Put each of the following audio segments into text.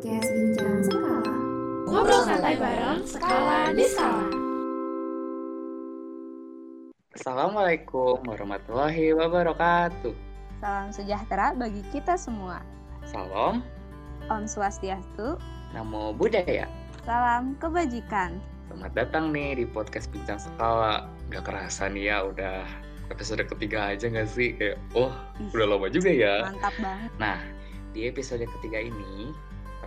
podcast Bincang Skala. Ngobrol santai bareng Skala di Skala. Assalamualaikum warahmatullahi wabarakatuh. Salam sejahtera bagi kita semua. Salam, Om Swastiastu, namo buddhaya. salam kebajikan. Selamat datang nih di podcast Bincang Skala. Gak kerasa nih ya udah episode ketiga aja gak sih? Kayak, oh Ih, udah lama juga ya. Mantap banget. Nah, di episode ketiga ini,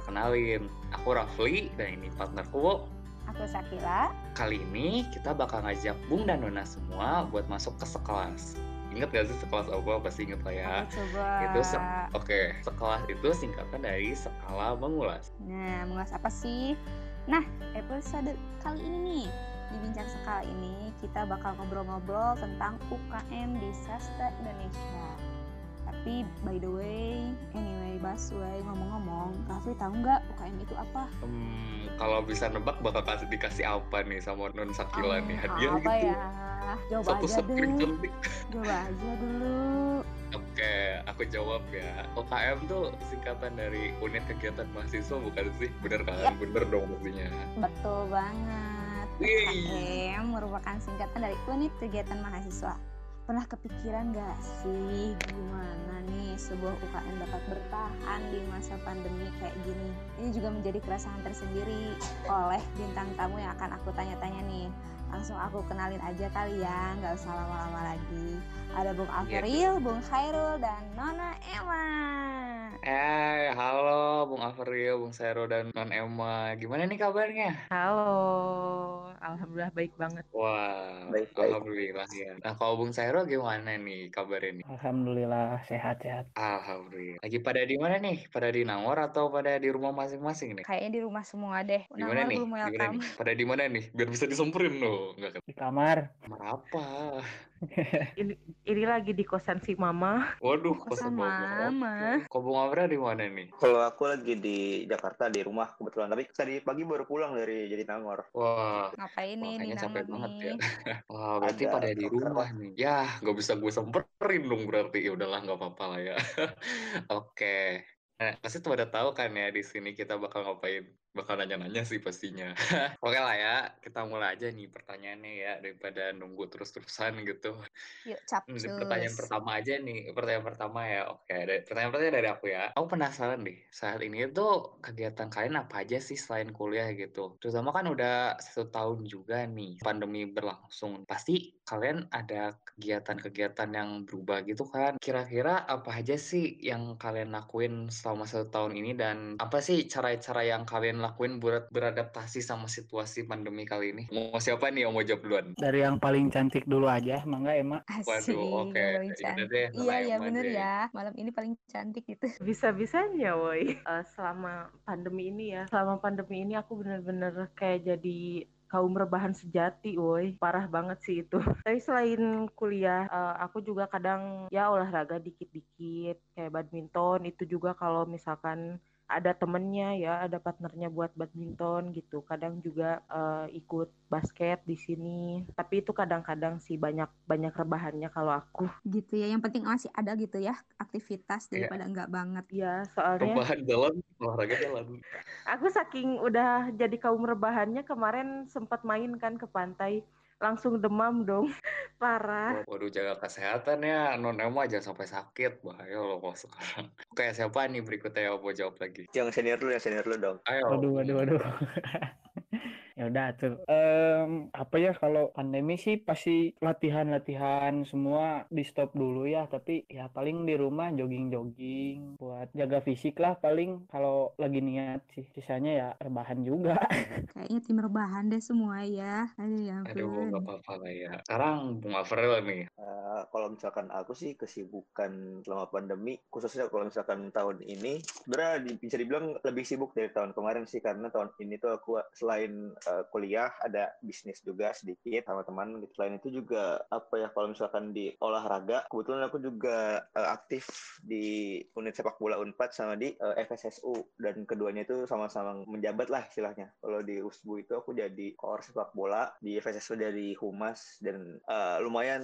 perkenalin, aku Rafli dan ini partnerku. Aku Sakila. Kali ini kita bakal ngajak Bung dan Nona semua buat masuk ke sekelas. Ingat gak sih sekelas apa? Pasti inget lah ya. Aku coba. Itu se- Oke, sekelas itu singkatan dari skala mengulas. Nah, mengulas apa sih? Nah, episode kali ini nih di Bincang Sekali ini kita bakal ngobrol-ngobrol tentang UKM di Sastra Indonesia. Tapi by the way, anyway, Baswe ngomong-ngomong, Raffi tahu nggak UKM itu apa? Hmm, kalau bisa nebak bakal kasih dikasih apa nih sama Non Sakila nih Hmm, hadiah apa gitu. ya? Coba Satu aja dulu. Coba aja dulu. Oke, aku jawab ya. UKM tuh singkatan dari unit kegiatan mahasiswa bukan sih? Bener kan? Yap. Bener dong pastinya. Betul banget. UKM merupakan singkatan dari unit kegiatan mahasiswa. Pernah kepikiran gak sih gimana nih sebuah UKM dapat bertahan di masa pandemi kayak gini? Ini juga menjadi keresahan tersendiri oleh bintang tamu yang akan aku tanya-tanya nih. Langsung aku kenalin aja kali ya, nggak usah lama-lama lagi. Ada Bung Avril, Bung Khairul, dan Nona Emma. Eh, halo Bung Avril, Bung Sero, dan Non Emma. Gimana nih kabarnya? Halo, alhamdulillah baik banget. Wah, Baik, baik. alhamdulillah ya. Nah, kalau Bung Sero gimana nih kabarnya nih? Alhamdulillah sehat-sehat. Alhamdulillah. Lagi pada di mana nih? Pada di Nangor atau pada di rumah masing-masing nih? Kayaknya di rumah semua deh. Gimana Nangor nih? belum Gimana welcome. nih? Pada di mana nih? Biar bisa disemperin loh. Enggak Di kamar. kamar apa? Ini, ini lagi di kosan si mama. Waduh, Kosan mama. mama. Bung Avril di mana nih? Kalau aku lagi di Jakarta di rumah kebetulan, tapi tadi pagi baru pulang dari Jatinangor. Wah, Ngapain nih di makanya capek Nangor banget ya. Wah, berarti Ada pada di rumah nih. Ya, nggak bisa gue semperin dong berarti. Ya udahlah, nggak apa-apa lah ya. Oke. Nah, pasti pada tahu kan ya di sini kita bakal ngapain? Bakal nanya-nanya sih pastinya. Oke lah ya, kita mulai aja nih pertanyaannya ya daripada nunggu terus-terusan gitu. Yuk Hmm, capcus. pertanyaan pertama aja nih. Pertanyaan pertama ya. Oke, pertanyaan pertama dari aku ya. Aku penasaran deh, saat ini tuh kegiatan kalian apa aja sih selain kuliah gitu? Terutama kan udah satu tahun juga nih pandemi berlangsung. Pasti kalian ada kegiatan-kegiatan yang berubah gitu kan? Kira-kira apa aja sih yang kalian lakuin selama satu tahun ini dan apa sih cara-cara yang kalian lakuin buat beradaptasi sama situasi pandemi kali ini? Mau siapa nih yang mau jawab duluan? Dari yang paling cantik dulu aja, mangga Emma. Asik. Waduh, oke. cantik. deh, Iya, iya bener deh. ya. Malam ini paling cantik gitu. Bisa-bisanya, woi. Eh, selama pandemi ini ya, selama pandemi ini aku bener-bener kayak jadi kaum rebahan sejati, woi. Parah banget sih itu. Tapi selain kuliah, eh, aku juga kadang ya olahraga dikit-dikit, kayak badminton. Itu juga kalau misalkan ada temennya ya, ada partnernya buat badminton gitu. Kadang juga eh, ikut basket di sini. Tapi itu kadang-kadang sih banyak banyak rebahannya kalau aku. Gitu ya. Yang penting masih ada gitu ya aktivitas Iya. daripada enggak banget. Ya, soalnya Rebahan jalan, olahraga jalan. aku saking udah jadi kaum rebahannya kemarin sempat main kan ke pantai langsung demam dong parah Waduh, jaga kesehatan ya. Non Emma jangan sampai sakit. Bahaya loh kalau sekarang. Oke, siapa nih berikutnya yang mau jawab lagi? Yang senior dulu, yang senior dulu dong. Ayo. Waduh, waduh, waduh. ya udah tuh. Em, apa ya kalau pandemi sih pasti latihan-latihan semua di stop dulu ya. Tapi ya paling di rumah jogging-jogging buat jaga fisik lah paling kalau lagi niat sih. Sisanya ya rebahan juga. Kayaknya tim rebahan deh semua ya. Aduh ya Aduh, gak apa-apa lah ya. Sekarang Bung Avril nih. Eh, kalau misalkan aku sih kesibukan selama pandemi, khususnya kalau misalkan tahun ini, sebenarnya bisa dibilang lebih sibuk dari tahun kemarin sih karena tahun ini tuh aku selain uh, kuliah ada bisnis juga sedikit sama teman gitu. Itu juga apa ya kalau misalkan di olahraga kebetulan aku juga uh, aktif di unit sepak bola Unpad sama di uh, FSSU dan keduanya itu sama-sama menjabat lah istilahnya. Kalau di USBU itu aku jadi koor sepak bola, di FSSU dari humas dan uh, lumayan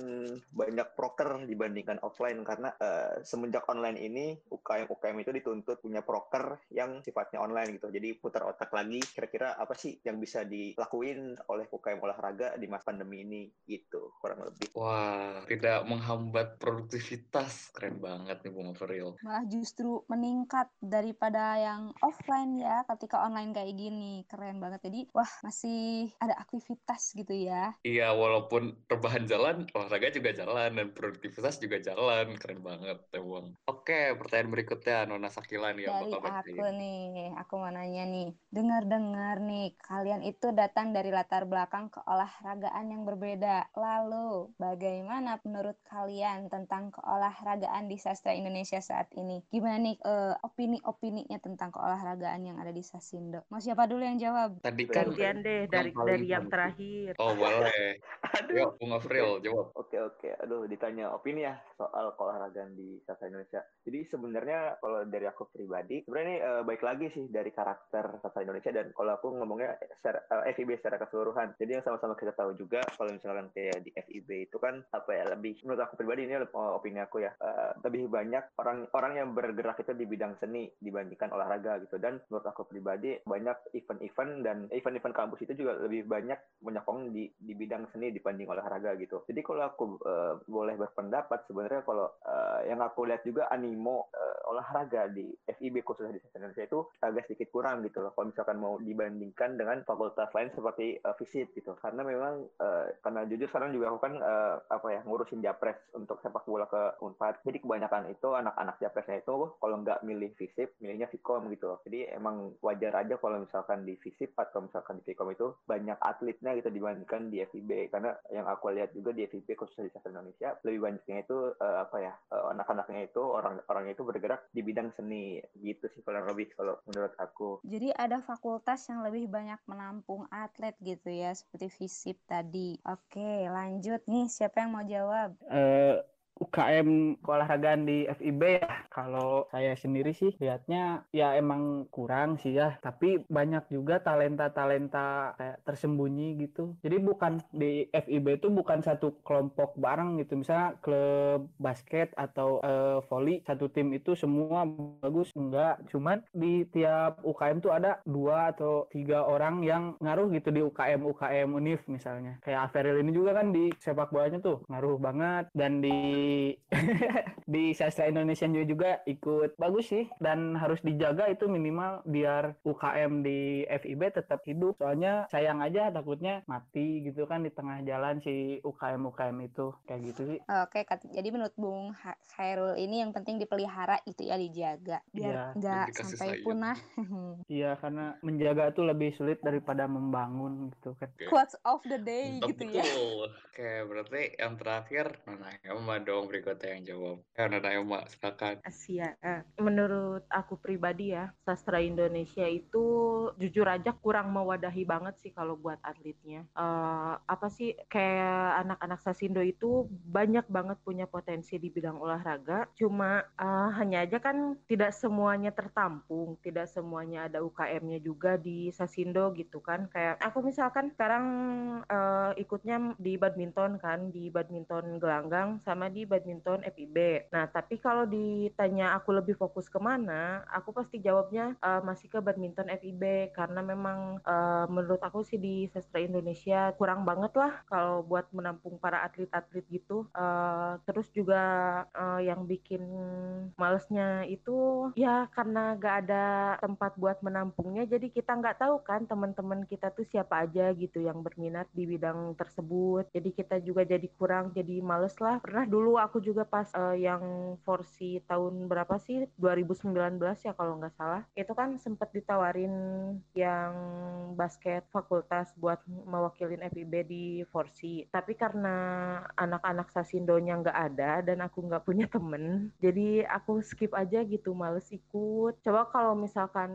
banyak proker dibandingkan offline karena uh, semenjak online ini UKM UKM itu dituntut punya proker yang sifatnya online gitu. Jadi putar otak lagi kira-kira apa sih yang bisa dilakuin oleh UKM olahraga di masa pandemi ini gitu kurang lebih. Wah, tidak menghambat produktivitas. Keren banget nih Bung Avril. Malah justru meningkat daripada yang offline ya ketika online kayak gini. Keren banget. Jadi wah masih ada aktivitas gitu ya. Iya, walaupun rebahan jalan, olahraga juga jalan dan produktivitas juga jalan. Keren banget, Bung. Oke, pertanyaan berikutnya Nona Sakila nih yang Dari bakal aku nih, aku mau nanya nih. Dengar-dengar nih, kalian itu datang dari latar belakang keolahragaan yang berbeda. Lalu, bagaimana menurut kalian tentang keolahragaan di sastra Indonesia saat ini? Gimana nih eh, opini-opininya tentang keolahragaan yang ada di Sasindo? Mau siapa dulu yang jawab? Tadi kan Gantian deh dari paling dari yang bagus. terakhir. Oh, boleh. Aduh. Yuk, Bung jawab. Oke oke, aduh ditanya opini ya soal keolahragaan di sastra Indonesia. Jadi sebenarnya kalau dari aku pribadi, sebenarnya ini eh, baik lagi sih dari karakter sastra Indonesia dan kalau aku ngomongnya secara, FIB secara keseluruhan. Jadi yang sama-sama kita tahu juga kalau misalkan kayak di FIB itu kan apa ya lebih menurut aku pribadi ini eh, opini aku ya eh, lebih banyak orang orang yang bergerak itu di bidang seni dibandingkan olahraga gitu dan menurut aku pribadi banyak event-event dan event-event kampus itu juga lebih banyak menyokong di di bidang seni dibanding olahraga gitu. Jadi kalau aku eh, boleh berpendapat sebenarnya kalau eh, yang aku lihat juga animo eh, olahraga di FIB khususnya di Indonesia itu agak sedikit kurang gitu loh. Kalau misalkan mau dibandingkan dengan fakultas lain seperti eh, FISIP gitu. Karena memang eh, karena jujur sekarang juga aku kan eh, apa ya ngurusin japres untuk sepak bola ke Unpad. Jadi kebanyakan itu anak-anak japresnya itu kalau nggak milih FISIP, milihnya Vkom gitu loh. Jadi emang wajar aja kalau misalkan di FISIP atau misalkan di Vkom itu banyak atletnya gitu dibandingkan di FIB. Karena yang aku lihat juga di FIB khususnya di Sastra Indonesia lebih banyaknya itu eh, apa ya eh, anak-anaknya itu orang-orangnya itu bergerak di bidang seni gitu sih kurang lebih kalau menurut aku. Jadi ada fakultas yang lebih banyak menampung atlet gitu ya, seperti FISIP tadi. Oke, lanjut nih, siapa yang mau jawab? eh UKM keolahragaan di FIB ya. Kalau saya sendiri sih lihatnya ya emang kurang sih ya. Tapi banyak juga talenta-talenta kayak tersembunyi gitu. Jadi bukan di FIB itu bukan satu kelompok bareng gitu. Misalnya klub basket atau eh, volley satu tim itu semua bagus enggak. Cuman di tiap UKM tuh ada dua atau tiga orang yang ngaruh gitu di UKM UKM Unif misalnya. Kayak Averil ini juga kan di sepak bolanya tuh ngaruh banget. Dan di di sastra Indonesia juga, juga ikut bagus sih dan harus dijaga itu minimal biar UKM di FIB tetap hidup soalnya sayang aja takutnya mati gitu kan di tengah jalan si UKM UKM itu kayak gitu sih Oke, kat- jadi menurut Bung Ha- Khairul ini yang penting dipelihara itu ya dijaga Iya, biar dan nggak dikasih sampai sayang. punah. iya karena menjaga tuh lebih sulit daripada membangun gitu kan Oke. Quotes of the day Mantap gitu ya. betul. Oke, berarti yang terakhir Nona Emma dong berikutnya yang jawab. Nona Emma, silakan. Asia. Eh, Menurut aku pribadi ya, sastra Indonesia itu jujur aja kurang mewadahi banget sih kalau buat atletnya. Eh, apa sih kayak anak-anak Sasindo itu banyak banget punya potensi di bidang olahraga. Cuma eh, hanya aja kan tidak semuanya tertampung, tidak semuanya ada UKM-nya juga di Sasindo gitu kan. Kayak aku misalkan sekarang eh, ikutnya di badminton kan, di badminton gelanggang sama di badminton FIB. Nah, tapi kalau ditanya aku lebih fokus ke mana, aku pasti jawabnya eh, masih ke badminton FIB karena memang eh, menurut aku sih di sastra Indonesia kurang banget lah kalau buat menampung para atlet-atlet gitu. Eh, terus juga eh, yang bikin malesnya itu ya karena gak ada tempat buat menampungnya, jadi kita nggak tahu kan teman-teman kita tuh siapa aja gitu yang berminat di bidang tersebut. Jadi kita juga jadi kurang, jadi males lah. Pernah dulu dulu aku juga pas uh, yang Forsi tahun berapa sih? 2019 ya kalau nggak salah. Itu kan sempat ditawarin yang basket fakultas buat mewakilin FIB di Forsi. Tapi karena anak-anak Sasindonya nggak ada dan aku nggak punya temen jadi aku skip aja gitu males ikut. Coba kalau misalkan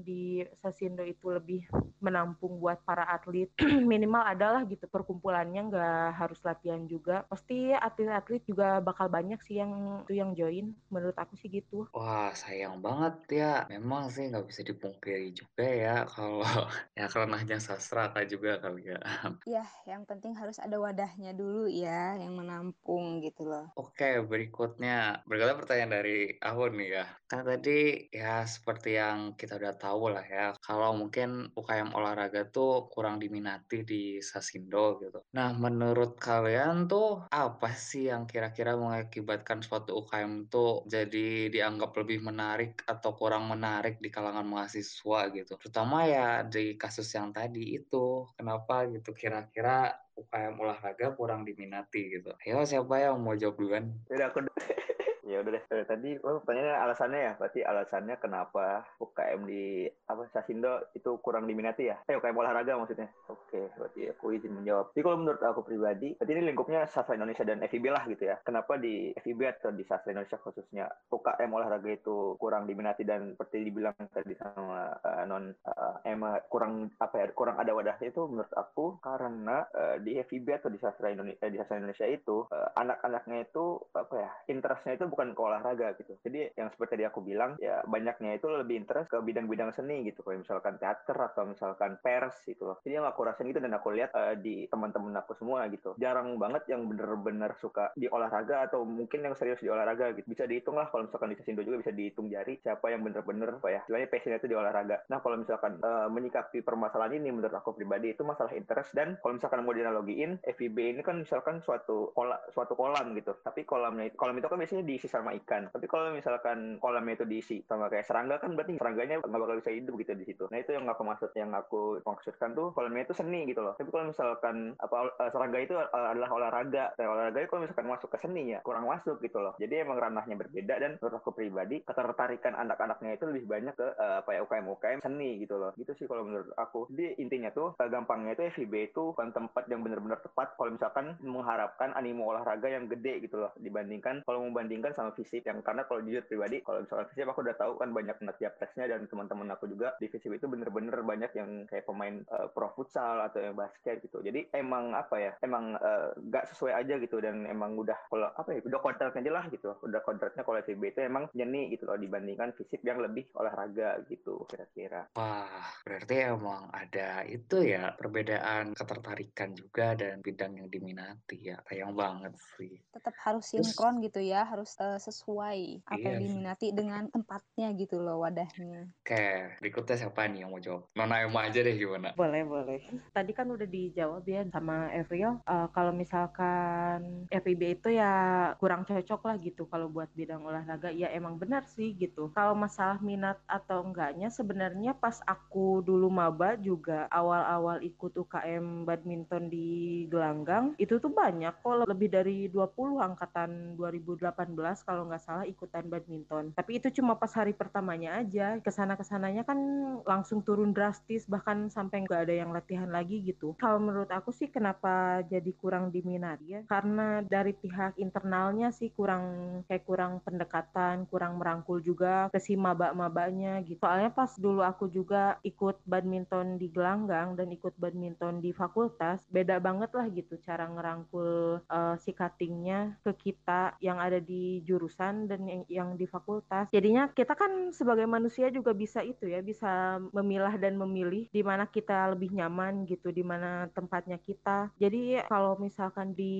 di Sasindo itu lebih menampung buat para atlet minimal adalah gitu perkumpulannya nggak harus latihan juga. Pasti atlet-atlet juga bakal banyak sih yang itu yang join menurut aku sih gitu. Wah sayang banget ya. Memang sih nggak bisa dipungkiri juga ya kalau ya ranahnya sastra kak juga kali ya. Ya yang penting harus ada wadahnya dulu ya yang menampung gitu loh. Oke berikutnya. Berikutnya pertanyaan dari aku nih ya. Kan tadi ya seperti yang kita udah tahu lah ya kalau mungkin UKM olahraga tuh kurang diminati di Sasindo gitu. Nah menurut kalian tuh apa sih yang kira-kira mengakibatkan suatu UKM tuh jadi dianggap lebih menarik atau kurang menarik di kalangan mahasiswa gitu? Terutama ya di kasus yang tadi itu. Kenapa gitu kira-kira UKM olahraga kurang diminati gitu? Ayo siapa yang mau jawab duluan? Udah aku ya udah deh tadi oh, pertanyaannya alasannya ya berarti alasannya kenapa UKM di apa Sasindo itu kurang diminati ya? Eh UKM olahraga maksudnya? Oke berarti aku izin menjawab. Jadi kalau menurut aku pribadi berarti ini lingkupnya sastra Indonesia dan FIB lah gitu ya. Kenapa di FIB atau di sastra Indonesia khususnya UKM olahraga itu kurang diminati dan seperti dibilang tadi sama uh, non uh, Emma kurang apa ya kurang ada wadahnya itu menurut aku karena uh, di FIB atau di sastra Indonesia eh, di Indonesia itu anak-anaknya itu apa ya interestnya itu bukan ke olahraga gitu. Jadi yang seperti tadi aku bilang ya banyaknya itu lebih interest ke bidang-bidang seni gitu. Kayak misalkan teater atau misalkan pers gitu loh. Jadi yang aku rasain gitu dan aku lihat uh, di teman-teman aku semua gitu. Jarang banget yang bener-bener suka di olahraga atau mungkin yang serius di olahraga gitu. Bisa dihitung lah kalau misalkan di Sesindo juga bisa dihitung jari siapa yang bener-bener apa ya. Istilahnya passionnya itu di olahraga. Nah kalau misalkan uh, menyikapi permasalahan ini menurut aku pribadi itu masalah interest dan kalau misalkan mau dianalogiin FIB ini kan misalkan suatu kolam suatu kolam gitu. Tapi kolamnya kolam itu kan biasanya diisi sama ikan. Tapi kalau misalkan kolamnya itu diisi sama kayak serangga kan berarti serangganya nggak bakal bisa hidup gitu di situ. Nah itu yang aku maksud yang aku maksudkan tuh kolamnya itu seni gitu loh. Tapi kalau misalkan apa uh, serangga itu uh, adalah olahraga. Nah, olahraga kalau misalkan masuk ke seni ya kurang masuk gitu loh. Jadi emang ranahnya berbeda dan menurut aku pribadi ketertarikan anak-anaknya itu lebih banyak ke uh, apa ya UKM UKM seni gitu loh. Gitu sih kalau menurut aku. Jadi intinya tuh gampangnya itu FIB itu bukan tempat yang benar-benar tepat kalau misalkan mengharapkan animo olahraga yang gede gitu loh dibandingkan kalau membandingkan sama fisik yang karena kalau jujur pribadi kalau misalnya fisik aku udah tahu kan banyak banget presnya dan teman-teman aku juga di fisik itu bener-bener banyak yang kayak pemain uh, pro futsal atau yang basket gitu. Jadi emang apa ya emang uh, gak sesuai aja gitu dan emang udah kalau apa ya udah kontraknya aja lah gitu. Udah kontraknya kalau FIB itu emang nyeni gitu loh dibandingkan fisik yang lebih olahraga gitu kira-kira. Wah berarti emang ada itu ya perbedaan ketertarikan juga dan bidang yang diminati ya. Sayang banget sih. Tetap harus sinkron gitu ya harus uh, sesuai apa iya. yang diminati dengan tempatnya gitu loh wadahnya. Oke, berikutnya siapa nih yang mau jawab? Nona Emma aja deh gimana? Boleh, boleh. Tadi kan udah dijawab ya sama Evril. Uh, kalau misalkan FIB itu ya kurang cocok lah gitu kalau buat bidang olahraga. Ya emang benar sih gitu. Kalau masalah minat atau enggaknya sebenarnya pas aku dulu maba juga awal-awal ikut UKM badminton di Gelanggang itu tuh banyak kok lebih dari 20 angkatan 2018 kalau nggak salah ikutan badminton. Tapi itu cuma pas hari pertamanya aja. Ke sana ke sananya kan langsung turun drastis bahkan sampai nggak ada yang latihan lagi gitu. Kalau menurut aku sih kenapa jadi kurang diminati ya? Karena dari pihak internalnya sih kurang kayak kurang pendekatan, kurang merangkul juga ke si maba-mabanya gitu. Soalnya pas dulu aku juga ikut badminton di Gelanggang dan ikut badminton di fakultas, beda banget lah gitu cara ngerangkul uh, si cuttingnya ke kita yang ada di jurusan dan yang, yang di fakultas. Jadinya kita kan sebagai manusia juga bisa itu ya, bisa memilah dan memilih di mana kita lebih nyaman gitu, di mana tempatnya kita. Jadi kalau misalkan di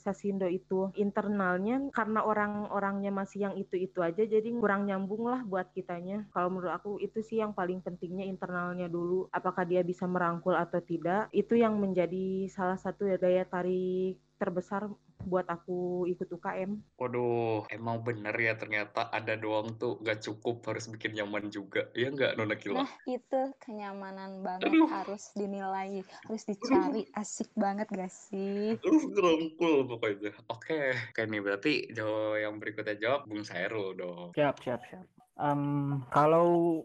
Sasindo itu internalnya karena orang-orangnya masih yang itu-itu aja jadi kurang nyambung lah buat kitanya. Kalau menurut aku itu sih yang paling pentingnya internalnya dulu. Apakah dia bisa merangkul atau tidak? Itu yang menjadi salah satu daya tarik terbesar buat aku ikut UKM. Waduh, emang bener ya ternyata ada doang tuh gak cukup harus bikin nyaman juga. Iya nggak Nona Kila? Nah, itu kenyamanan banget Aduh. harus dinilai, harus dicari. Asik banget gak sih? Terus ngerangkul pokoknya. Oke, oke nih berarti jawab yang berikutnya jawab Bung Sairul dong. Siap, siap, siap. Em, kalau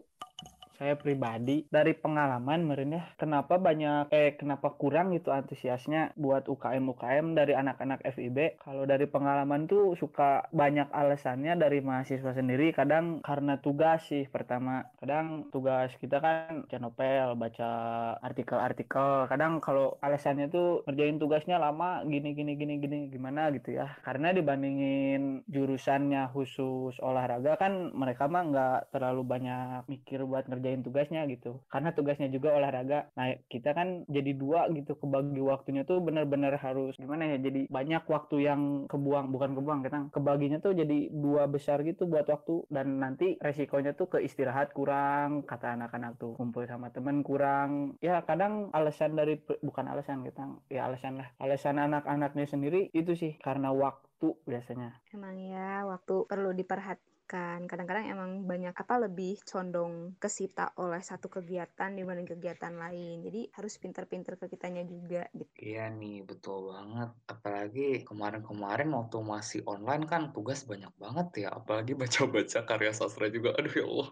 saya pribadi dari pengalaman meren ya kenapa banyak eh kenapa kurang gitu antusiasnya buat UKM UKM dari anak-anak FIB kalau dari pengalaman tuh suka banyak alasannya dari mahasiswa sendiri. Kadang karena tugas sih pertama. Kadang tugas kita kan novel baca artikel-artikel. Kadang kalau alasannya tuh ngerjain tugasnya lama gini gini gini gini gimana gitu ya. Karena dibandingin jurusannya khusus olahraga kan mereka mah nggak terlalu banyak mikir buat ngerjain tugasnya gitu. Karena tugasnya juga olahraga. Nah kita kan jadi dua gitu kebagi waktunya tuh bener-bener harus gimana ya jadi banyak waktu yang kebuang bukan kebuang kita kebaginya tuh jadi dua besar gitu buat waktu. Dan nanti resikonya tuh ke istirahat kurang kata anak-anak tuh kumpul sama temen kurang. Ya kadang alasan dari bukan alasan kita ya alasan lah alasan anak-anaknya sendiri itu sih karena waktu biasanya. Emang ya, waktu perlu diperhatikan. Kadang-kadang emang banyak apa lebih condong kesita oleh satu kegiatan dibanding kegiatan lain. Jadi harus pinter-pinter ke kitanya juga gitu. Iya nih, betul banget. Apalagi kemarin-kemarin waktu masih online kan tugas banyak banget ya. Apalagi baca-baca karya sastra juga. Aduh ya Allah,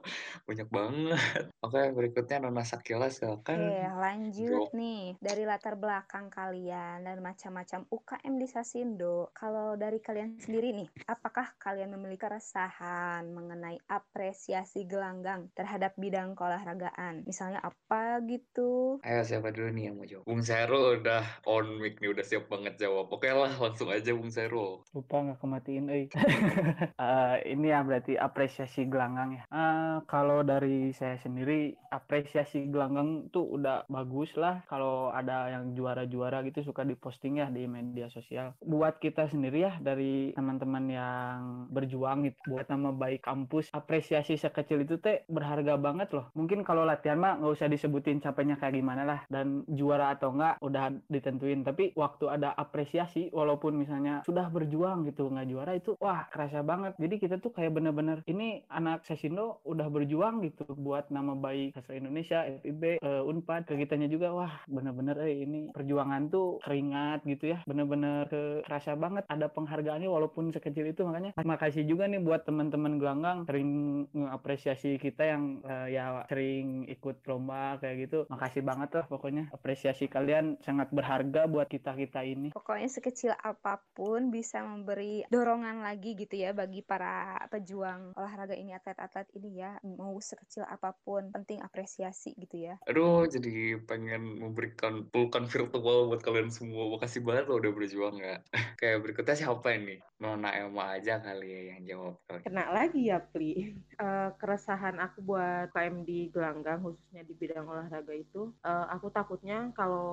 banyak banget. Oke, berikutnya Nona Sakila silakan. Oke, lanjut jawab. nih. Dari latar belakang kalian dan macam-macam UKM di Sasindo. Kalau dari kalian sendiri nih, apakah kalian memiliki keresahan mengenai apresiasi gelanggang terhadap bidang keolahragaan? Misalnya apa gitu? Ayo siapa dulu nih yang mau jawab? Bung Sairul udah on mic nih, udah siap banget jawab. Oke lah, langsung aja Bung Sairul. lupa nggak kematiin eh Eh, ini ya berarti apresiasi gelanggang ya Eh, kalau dari saya sendiri apresiasi gelanggang tuh udah bagus lah kalau ada yang juara-juara gitu suka diposting ya di media sosial buat kita sendiri ya dari teman-teman yang berjuang gitu buat nama baik kampus apresiasi sekecil itu teh berharga banget loh. Mungkin kalau latihan mah nggak usah disebutin capeknya kayak gimana lah dan juara atau enggak udah ditentuin. Tapi waktu ada apresiasi walaupun misalnya sudah berjuang gitu nggak juara itu wah kerasa banget. Jadi kita tuh kayak bener-bener ini anak Sesindo udah berjuang gitu buat nama baik sastra Indonesia FIB eh, Unpad. Ke kitanya juga wah bener-bener eh ini perjuangan tuh keringat gitu ya. Bener-bener ke- kerasa banget ada penghargaannya walaupun sekecil itu. Makanya makasih juga nih buat teman-teman gelanggang sering mengapresiasi kita yang eh, ya sering ikut lomba kayak gitu makasih banget lah pokoknya apresiasi kalian sangat berharga buat kita kita ini Pokoknya sekecil apa pun bisa memberi dorongan lagi gitu ya bagi para pejuang olahraga ini, atlet-atlet ini ya. Mau sekecil apa pun, penting apresiasi gitu ya. Aduh, jadi pengen memberikan pelukan virtual buat kalian semua. Makasih banget lo udah berjuang ya. Kayak berikutnya siapa ini? Nona Emma aja kali ya yang jawab. Kena lagi ya, Pli. Eh, keresahan aku buat KM di Gelanggang, khususnya di bidang olahraga itu, eh, aku takutnya kalau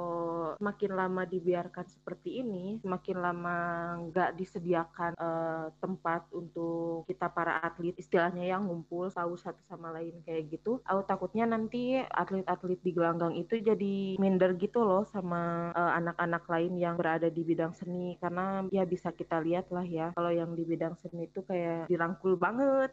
semakin lama dibiarkan seperti ini, semakin lama nggak disediakan eh, tempat untuk kita para atlet, istilahnya yang ngumpul, tahu satu sama lain kayak gitu, aku takutnya nanti atlet-atlet di Gelanggang itu jadi minder gitu loh sama anak-anak lain yang berada di bidang seni, karena ya bisa kita lihat lah ya, kalau yang di bidang seni itu kayak dirangkul banget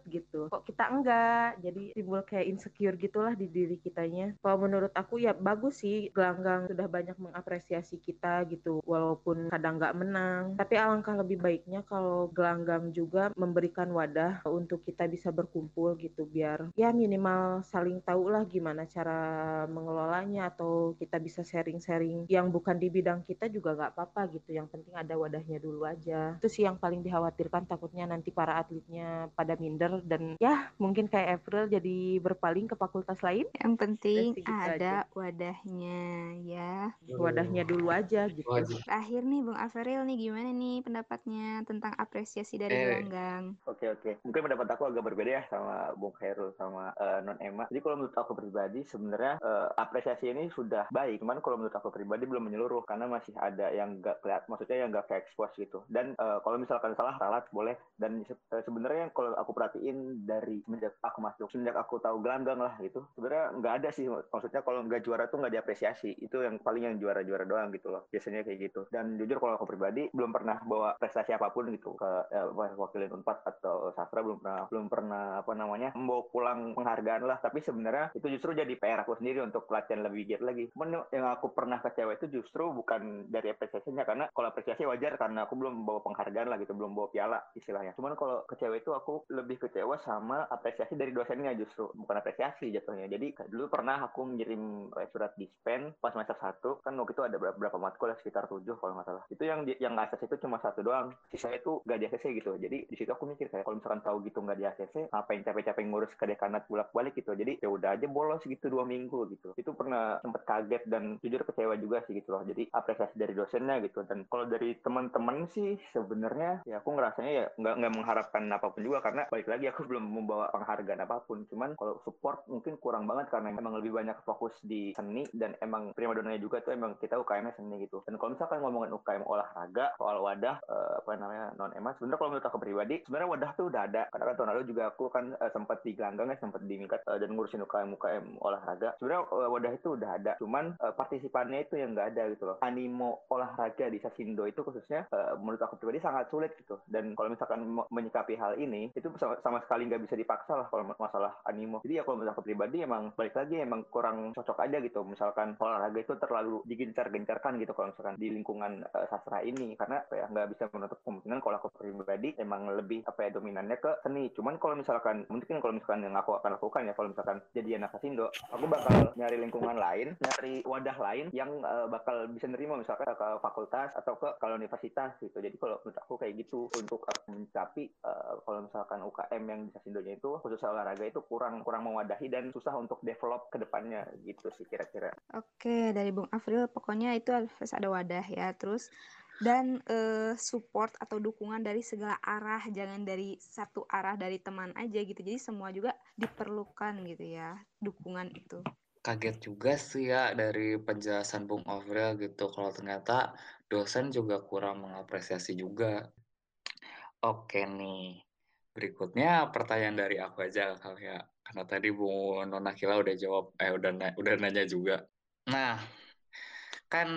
gitu. Kok kita enggak? Jadi timbul kayak insecure gitulah di diri kitanya. Kalau menurut aku ya bagus sih gelanggang sudah banyak mengapresiasi kita gitu walaupun kadang nggak menang. Tapi alangkah lebih baiknya kalau gelanggang juga memberikan wadah untuk kita bisa berkumpul gitu biar ya minimal saling tahu lah gimana cara mengelolanya atau kita bisa sharing-sharing yang bukan di bidang kita juga nggak apa-apa gitu. Yang penting ada wadahnya dulu aja. Itu sih yang paling dikhawatirkan takutnya nanti para atletnya pada minder dan ya mungkin kayak April jadi berpaling ke fakultas lain Yang penting ada wadahnya ya. wadahnya dulu aja gitu Wajib. Terakhir nih Bung Averil nih gimana nih pendapatnya tentang apresiasi dari Eh. gelanggang? Oke oke. Mungkin pendapat aku agak berbeda ya sama Bung Khairul sama eh, Non Emma. Jadi kalau menurut aku pribadi sebenarnya eh, apresiasi ini sudah baik. Cuman kalau menurut aku pribadi belum menyeluruh karena masih ada yang nggak kelihat, maksudnya yang nggak ke expose gitu. Dan eh, kalau misalkan salah ralat boleh. Dan se- eh, sebenarnya kalau kalau aku perhatiin dari semenjak aku masuk semenjak aku tahu gelanggang lah gitu. Sebenarnya nggak ada sih maksudnya kalau nggak juara tuh nggak diapresiasi. Itu yang paling yang juara-juara doang gitu loh biasanya kayak gitu. Dan jujur kalau aku pribadi belum pernah bawa prestasi apa pun gitu. Ke ya, wakilin unpad atau sastra belum pernah belum pernah apa namanya membawa pulang penghargaan lah. Tapi sebenarnya itu justru jadi PR aku sendiri untuk latihan lebih giat lagi. Cuman yang aku pernah kecewa itu justru bukan dari apresiasinya karena kalau apresiasi wajar karena aku belum bawa penghargaan lah gitu belum bawa piala istilahnya. Cuman kalau kecewa itu aku lebih kecewa sama apresiasi dari dosennya justru. Bukan apresiasi jatuhnya. Jadi dulu pernah aku ngirim surat dispen pas semester satu. Kan waktu itu ada beberapa matkul sekitar tujuh kalau nggak salah. Itu yang yang ACC itu cuma satu doang. Sisa itu nggak di ACC gitu. Jadi di situ aku mikir kayak kalau misalkan tahu gitu nggak di ACC yang capek-capek ngurus ke dekanat bolak-balik gitu. Jadi ya udah aja bolos gitu dua minggu gitu. Itu pernah sempet kaget dan jujur kecewa juga sih gitu loh. Jadi apresiasi dari dosennya gitu. Dan kalau dari teman-teman sih sebenarnya ya aku ngerasanya ya nggak nggak mengharapkan apa pun juga karena balik lagi aku belum membawa penghargaan apa pun. Cuman kalau support mungkin kurang banget karena emang lebih banyak fokus di seni dan emang prima donanya juga tuh emang kita UKM seni gitu. Dan kalau misalkan ngomongin UKM olahraga soal wadah uh, apa namanya non emas sebenarnya kalau menurut aku pribadi sebenarnya wadah tuh udah ada. Karena kan tahun lalu juga aku kan uh, sempat di gelanggang ya sempat di Mingkat uh, dan ngurusin UKM UKM olahraga. Sebenarnya wadah itu udah ada. Cuman partisipannya itu yang nggak ada gitu loh. Animo olahraga di Sasindo itu khususnya menurut aku pribadi sangat sulit gitu. Dan kalau misalkan menyikapi hal ini itu sama, sekali nggak bisa dipaksa lah kalau masalah animo. Jadi ya kalau aku pribadi emang balik lagi emang kurang cocok aja gitu. Misalkan olahraga itu terlalu digencar-gencarkan gitu kalau misalkan di lingkungan uh, sastra ini. Karena ya nggak bisa menutup kemungkinan kalau aku pribadi emang lebih apa ya dominannya ke seni. Cuman kalau misalkan mungkin kalau misalkan yang aku akan lakukan ya kalau misalkan jadi anak Kasindo aku bakal nyari lingkungan lain nyari wadah lain yang uh, bakal bisa nerima misalkan ke fakultas atau ke kalau universitas gitu. Jadi kalau menurut aku kayak gitu untuk aku mencapai uh, kalau misalkan UKM yang di Kasindonya itu khusus olahraga itu kurang kurang mewadahi dan susah untuk develop ke depannya gitu sih kira-kira. Oke, dari Bung Afril pokoknya itu harus ada wadah ya. Terus dan uh, support atau dukungan dari segala arah jangan dari satu arah dari teman aja gitu jadi semua juga diperlukan gitu ya dukungan itu kaget juga sih ya dari penjelasan Bung Avril gitu kalau ternyata dosen juga kurang mengapresiasi juga oke nih berikutnya pertanyaan dari aku aja kali ya karena tadi Bung Nona Kila udah jawab eh udah udah nanya juga nah kan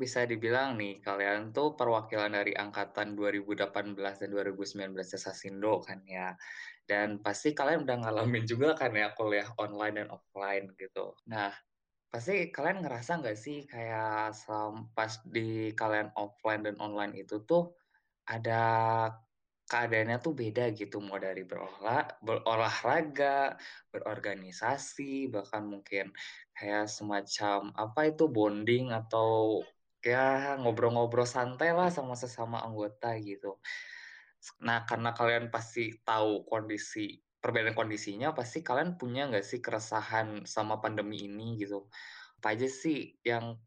bisa dibilang nih kalian tuh perwakilan dari angkatan 2018 dan 2019 Sasindo kan ya. Dan pasti kalian udah ngalamin juga kan ya kuliah online dan offline gitu. Nah, pasti kalian ngerasa nggak sih kayak pas di kalian offline dan online itu tuh ada keadaannya tuh beda gitu mau dari berolah berolahraga berorganisasi bahkan mungkin kayak semacam apa itu bonding atau ya ngobrol-ngobrol santai lah sama sesama anggota gitu. Nah karena kalian pasti tahu kondisi perbedaan kondisinya pasti kalian punya nggak sih keresahan sama pandemi ini gitu? Apa aja sih yang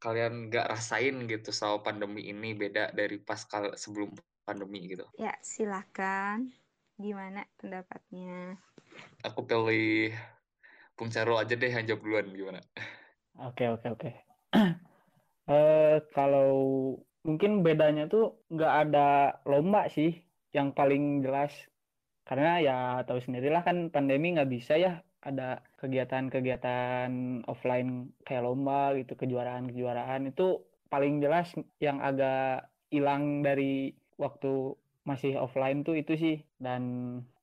kalian nggak rasain gitu sama pandemi ini beda dari pas sebelum pandemi gitu. Ya, silakan. Gimana pendapatnya? Aku pilih Bung Carol aja deh yang jawab duluan gimana? Oke, oke, oke. uh, kalau mungkin bedanya tuh nggak ada lomba sih yang paling jelas. Karena ya tahu sendirilah kan pandemi nggak bisa ya ada kegiatan-kegiatan offline kayak lomba gitu, kejuaraan-kejuaraan itu paling jelas yang agak hilang dari waktu masih offline tuh itu sih. Dan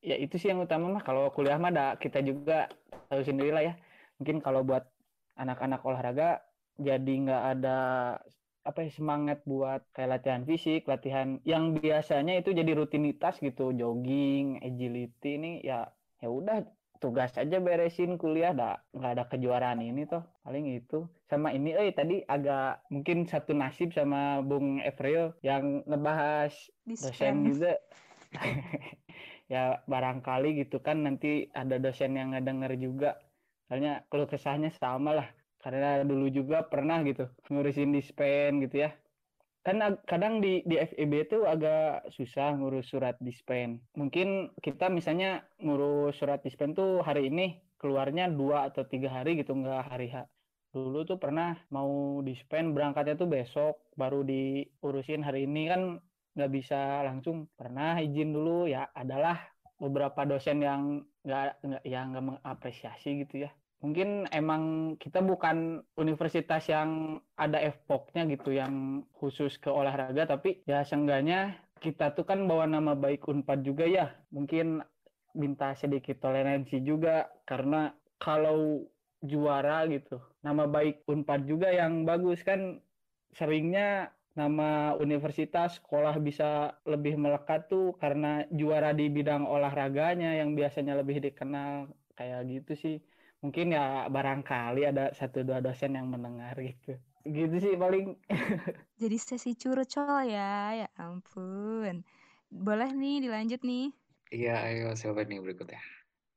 ya itu sih yang utama mah. Kalau kuliah mah ada kita juga tahu sendiri lah ya. Mungkin kalau buat anak-anak olahraga jadi nggak ada apa ya semangat buat kayak latihan fisik latihan yang biasanya itu jadi rutinitas gitu. Jogging agility ini ya ya udah tugas aja beresin kuliah dah nggak ada kejuaraan ini toh paling itu. Sama ini eh tadi agak mungkin satu nasib sama Bung Evril yang ngebahas dosen juga. Ya barangkali gitu kan nanti ada dosen yang ngedenger juga. Soalnya kalau kesahnya sama lah karena dulu juga pernah gitu ngurusin dispen gitu ya kan kadang di di FEB itu agak susah ngurus surat dispen. Mungkin kita misalnya ngurus surat dispen tuh hari ini keluarnya dua atau tiga hari gitu nggak hari H. Dulu tuh pernah mau dispen berangkatnya tuh besok baru diurusin hari ini kan nggak bisa langsung. Pernah izin dulu ya adalah beberapa dosen yang nggak nggak ya nggak mengapresiasi gitu ya mungkin emang kita bukan universitas yang ada FPOK-nya gitu yang khusus ke olahraga tapi ya seenggaknya kita tuh kan bawa nama baik Unpad juga ya. Mungkin minta sedikit toleransi juga karena kalau juara gitu nama baik Unpad juga yang bagus kan seringnya nama universitas sekolah bisa lebih melekat tuh karena juara di bidang olahraganya yang biasanya lebih dikenal kayak gitu sih mungkin ya barangkali ada satu dua dosen yang mendengar gitu. Gitu sih paling. Jadi sesi curcol ya ya ampun. Boleh nih dilanjut nih. Iya ayo siapa nih berikutnya?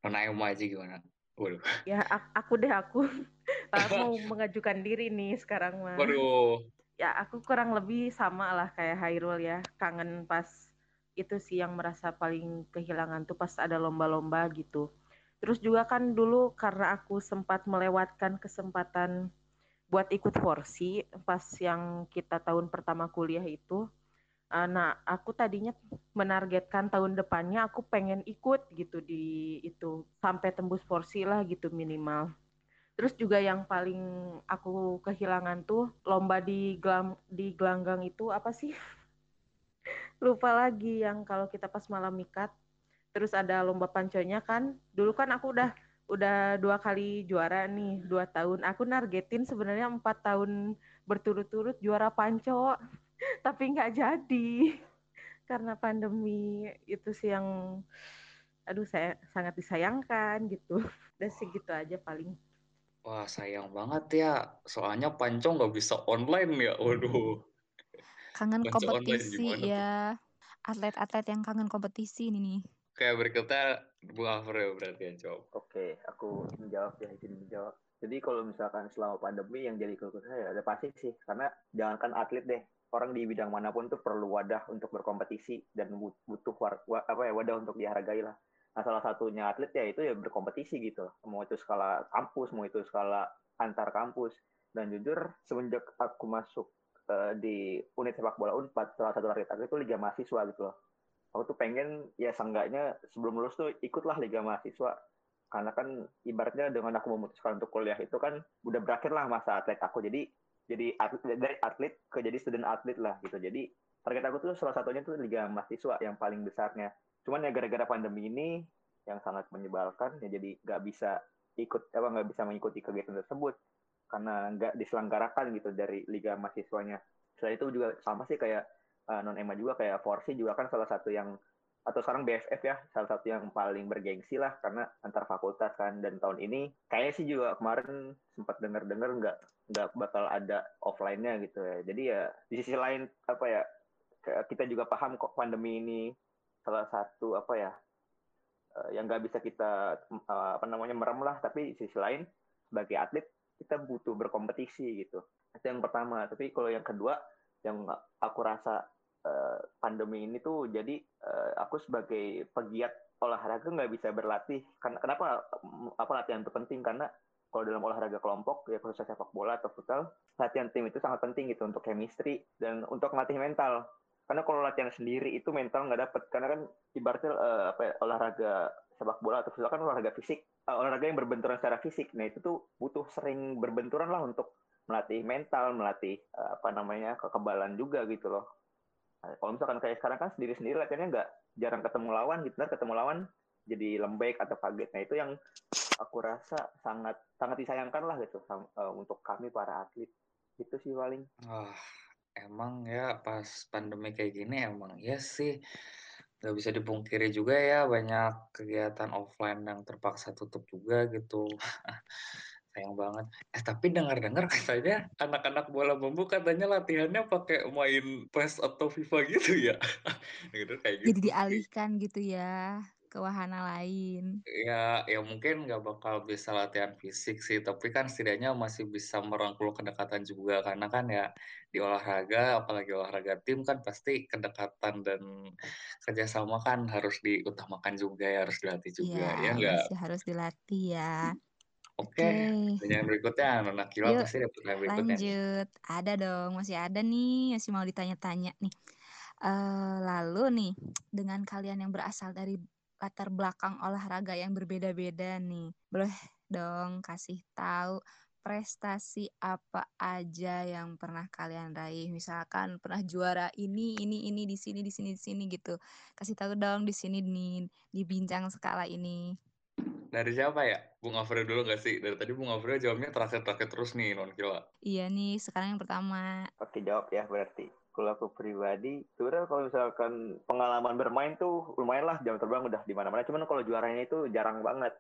Nona Emma aja gimana? Waduh. Ya aku deh aku. Mau mengajukan diri nih sekarang mah. Waduh. Ya aku kurang lebih sama lah kayak Hairul ya. Kangen pas itu sih yang merasa paling kehilangan tuh pas ada lomba-lomba gitu terus juga kan dulu karena aku sempat melewatkan kesempatan buat ikut forsi pas yang kita tahun pertama kuliah itu eh, nah aku tadinya menargetkan tahun depannya aku pengen ikut gitu di itu sampai tembus forsi lah gitu minimal Terus juga yang paling aku kehilangan tuh lomba di gelang di gelanggang itu apa sih? Lupa lagi yang kalau kita pas malam mikat. Terus ada lomba panconya kan. Dulu kan aku udah udah dua kali juara nih dua tahun. Aku nargetin sebenarnya empat tahun berturut-turut juara panco, tapi nggak jadi karena pandemi itu sih yang aduh saya sangat disayangkan gitu. Dan segitu aja paling. Wah, sayang banget ya. Soalnya Pancong nggak bisa online ya. Waduh. Kangen kompetisi ya. Atlet-atlet yang kangen kompetisi ini nih. Oke, berikutnya Bu Afro ya berarti yang jawab. Oke, aku menjawab ya, izin menjawab. Jadi kalau misalkan selama pandemi yang jadi keluh saya ada pasti sih, karena jangankan atlet deh, orang di bidang mana pun tuh perlu wadah untuk berkompetisi dan butuh war, apa ya wadah untuk dihargai lah. Nah, salah satunya atlet ya itu ya berkompetisi gitu. Mau itu skala kampus, mau itu skala antar kampus. Dan jujur, semenjak aku masuk uh, di unit sepak bola Unpad, salah satu target aku itu Liga Mahasiswa gitu loh. Aku tuh pengen ya seenggaknya sebelum lulus tuh ikutlah Liga Mahasiswa. Karena kan ibaratnya dengan aku memutuskan untuk kuliah itu kan udah berakhir lah masa atlet aku. Jadi jadi atlet, dari atlet ke jadi student atlet lah gitu. Jadi target aku tuh salah satunya tuh Liga Mahasiswa yang paling besarnya cuman ya gara-gara pandemi ini yang sangat menyebalkan ya jadi nggak bisa ikut apa nggak bisa mengikuti kegiatan tersebut karena nggak diselenggarakan gitu dari liga mahasiswanya. Selain itu juga sama sih kayak uh, non Ema juga kayak Forsi juga kan salah satu yang atau sekarang BFF ya salah satu yang paling bergengsi lah karena antar fakultas kan. Dan tahun ini kayaknya sih juga kemarin sempat dengar-dengar nggak nggak bakal ada offline-nya gitu ya. Jadi ya di sisi lain apa ya kita juga paham kok pandemi ini salah satu apa ya uh, yang nggak bisa kita uh, apa namanya merem lah. Tapi di sisi lain sebagai atlet kita butuh berkompetisi gitu. Itu yang pertama. Tapi kalau yang kedua yang aku rasa uh, pandemi ini tuh jadi uh, aku sebagai pegiat olahraga nggak bisa berlatih. Kenapa apa latihan itu penting? Karena kalau dalam olahraga kelompok ya khususnya sepak bola atau futsal latihan tim itu sangat penting gitu untuk chemistry dan untuk melatih mental. Karena kalau latihan sendiri itu mental nggak dapet. Karena kan ibaratnya uh, apa ya, olahraga sepak bola atau futsal kan olahraga fisik uh, olahraga yang berbenturan secara fisik. Nah itu tuh butuh sering berbenturan lah untuk melatih mental melatih uh, apa namanya kekebalan juga gitu loh. Nah, kalau misalkan kayak sekarang kan sendiri sendiri latihannya nggak jarang ketemu lawan gitu. Ketemu lawan jadi lembek atau kaget. Nah itu yang aku rasa sangat sangat disayangkan lah gitu uh, untuk kami para atlet. Itu sih paling. Oh Emang ya pas pandemi kayak gini emang ya sih. Nggak bisa dipungkiri juga ya banyak kegiatan offline yang terpaksa tutup juga gitu. Sayang banget. Eh tapi dengar-dengar katanya anak-anak bola bambu katanya latihannya pakai main PES atau FIFA gitu ya. gitu kayak gitu. Jadi dialihkan gitu ya ke wahana lain. Ya, ya mungkin nggak bakal bisa latihan fisik sih, tapi kan setidaknya masih bisa merangkul kedekatan juga karena kan ya di olahraga, apalagi olahraga tim kan pasti kedekatan dan kerjasama kan harus diutamakan juga ya, harus dilatih juga ya, ya enggak? Harus dilatih ya. Oke, okay. pertanyaan berikutnya, Nona Kila pasti ada pertanyaan berikutnya. Lanjut, ada dong, masih ada nih, masih mau ditanya-tanya nih. Uh, lalu nih, dengan kalian yang berasal dari latar belakang olahraga yang berbeda-beda nih. Boleh dong kasih tahu prestasi apa aja yang pernah kalian raih? Misalkan pernah juara ini, ini, ini di sini, di sini, di sini gitu. Kasih tahu dong di sini nih di bincang skala ini. Dari siapa ya? Bung Afril dulu gak sih? Dari tadi Bung Afril jawabnya terakhir-terakhir terus nih, non kila. Iya nih, sekarang yang pertama. Oke jawab ya berarti. Kalau aku pribadi, sebenarnya kalau misalkan pengalaman bermain tuh lumayan lah jam terbang udah di mana-mana. Cuman kalau juaranya itu jarang banget.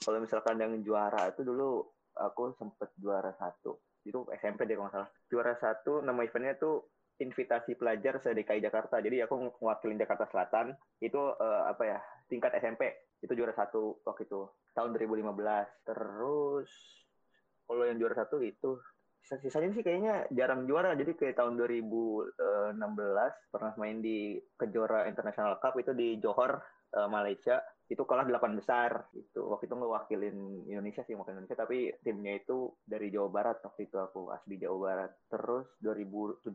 Kalau misalkan yang juara itu dulu aku sempet juara satu itu SMP deh kalau nggak salah juara satu nama eventnya tuh invitasi pelajar se DKI Jakarta jadi aku mewakili Jakarta Selatan itu uh, apa ya tingkat SMP itu juara satu waktu itu tahun 2015 terus kalau yang juara satu itu sisanya sih kayaknya jarang juara. Jadi kayak tahun 2016 pernah main di Kejora International Cup itu di Johor uh, Malaysia itu kalah delapan besar itu waktu itu ngewakilin Indonesia sih mewakilin Indonesia. Tapi timnya itu dari Jawa Barat waktu itu aku asli Jawa Barat. Terus 2017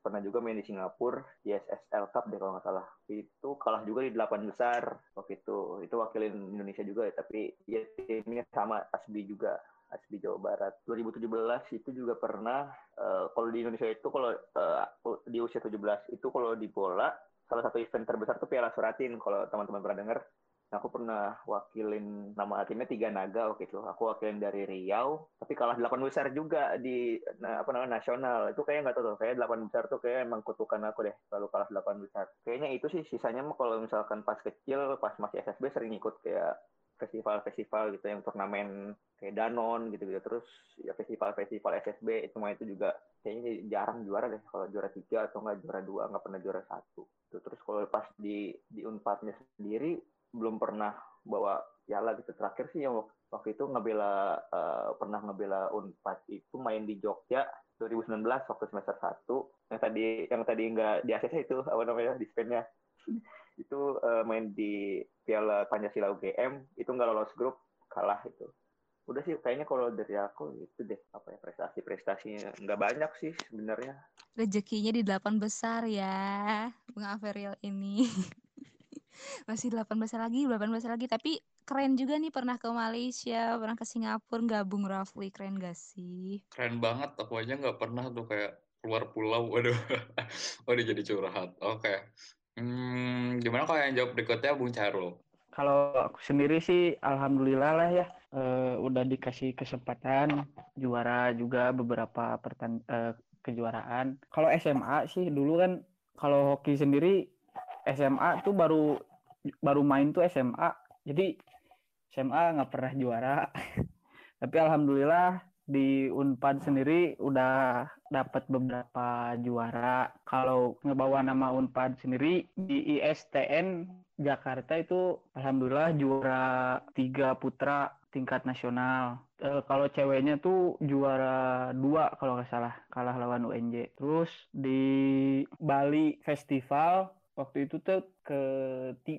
pernah juga main di Singapura di SSL Cup deh kalau nggak salah. Itu kalah juga di delapan besar waktu itu. Itu wakilin Indonesia juga tapi ya timnya sama asli juga asli Jawa Barat. 2017 itu juga pernah uh, kalau di Indonesia itu kalau uh, di usia 17 itu kalau di bola salah satu event terbesar tuh Piala Suratin kalau teman-teman pernah dengar aku pernah wakilin nama timnya tiga naga waktu itu. Aku wakilin dari Riau tapi kalah delapan besar juga di nah, apa namanya nasional. Itu kayak nggak tahu tuh kayak delapan besar tuh kayak emang kutukan aku deh selalu kalah delapan besar. Kayaknya itu sih sisanya kalau misalkan pas kecil pas masih SSB sering ikut kayak festival-festival gitu yang turnamen kayak Danon gitu gitu terus ya festival-festival SSB itu mah itu juga kayaknya jarang juara deh. Kalau juara tiga atau nggak juara dua nggak pernah juara satu. Terus kalau pas di di unpadnya sendiri belum pernah bawa piala gitu. Terakhir sih yang waktu itu ngebela uh, pernah ngebela Unpad itu main di Jogja 2019 waktu semester 1 yang tadi yang tadi nggak di ACC itu apa namanya di Spainnya itu uh, main di Piala Pancasila UGM itu nggak lolos grup kalah itu udah sih kayaknya kalau dari aku itu deh apa ya prestasi prestasinya nggak banyak sih sebenarnya. Rezekinya di delapan besar ya Bung Averial ini masih 18 lagi 18 lagi. Tapi keren juga nih pernah ke Malaysia pernah ke Singapura. Gabung Rafli keren gak sih? Keren banget. Aku aja nggak pernah tuh kayak keluar pulau. Waduh. Udah jadi curhat. Oke. Okay. hmm, gimana kalau yang jawab berikutnya Bung Charul kalau aku sendiri sih alhamdulillah lah ya uh, udah dikasih kesempatan juara juga beberapa pertan uh, kejuaraan. Kalau SMA sih dulu kan kalau hoki sendiri SMA tuh baru baru main tuh SMA jadi SMA nggak pernah juara. Tapi alhamdulillah di Unpad sendiri udah dapat beberapa juara. Kalau ngebawa nama Unpad sendiri di ISTN Jakarta itu alhamdulillah juara tiga putra tingkat nasional. E, kalau ceweknya tuh juara dua kalau nggak salah kalah lawan UNJ terus di Bali Festival waktu itu tuh ke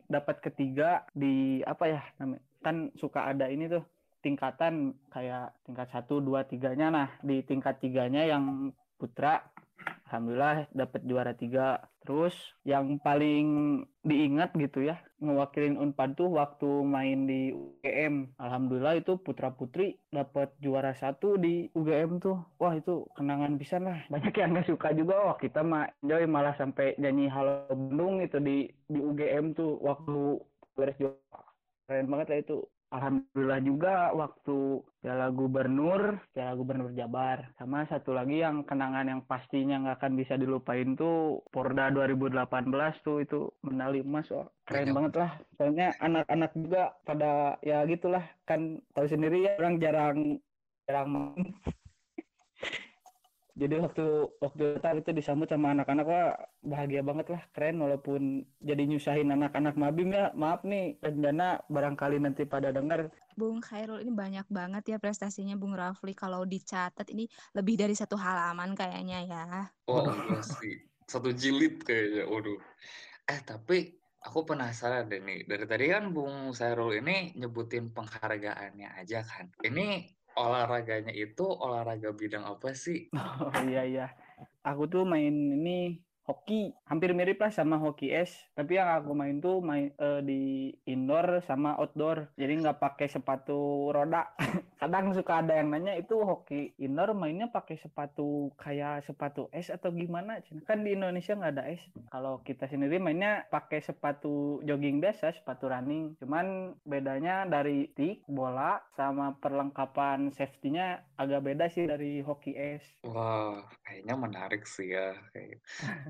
dapat ketiga di apa ya namanya kan suka ada ini tuh tingkatan kayak tingkat satu dua tiganya. Nah di tingkat tiganya yang putra alhamdulillah dapat juara tiga. Terus yang paling diingat gitu ya ngewakilin Unpad tuh waktu main di UGM alhamdulillah itu putra putri dapat juara satu di UGM tuh. Wah itu kenangan bisa lah. Banyak yang nggak suka juga. Wah kita mah enjoy malah sampai nyanyi halo Bandung itu di di UGM tuh waktu beres juara. Keren banget lah itu Alhamdulillah juga waktu Piala Gubernur, Piala Gubernur Jabar. Sama satu lagi yang kenangan yang pastinya nggak akan bisa dilupain tuh Porda 2018 tuh itu medali emas. Oh, keren banget lah. Soalnya anak-anak juga pada ya gitulah kan tahu sendiri ya orang jarang jarang jadi waktu waktu itu disambut sama anak-anak wah bahagia banget lah keren walaupun jadi nyusahin anak-anak mabim ya. Maaf nih rencana barangkali nanti pada dengar Bung Khairul ini banyak banget ya prestasinya Bung Rafli. Kalau dicatat ini lebih dari satu halaman kayaknya ya. Oh iya sih. Satu jilid kayaknya waduh. Eh tapi aku penasaran deh nih. Dari tadi kan Bung Khairul ini nyebutin penghargaannya aja kan. Ini olahraganya itu olahraga bidang apa sih? Oh iya iya. Aku tuh main ini hoki hampir mirip lah sama hoki es tapi yang aku main tuh main eh, di indoor sama outdoor jadi nggak pakai sepatu roda kadang suka ada yang nanya itu hoki indoor mainnya pakai sepatu kayak sepatu es atau gimana Cina? kan di Indonesia nggak ada es kalau kita sendiri mainnya pakai sepatu jogging biasa sepatu running cuman bedanya dari stick bola sama perlengkapan safety-nya agak beda sih dari hoki es Wah, kayaknya menarik sih ya.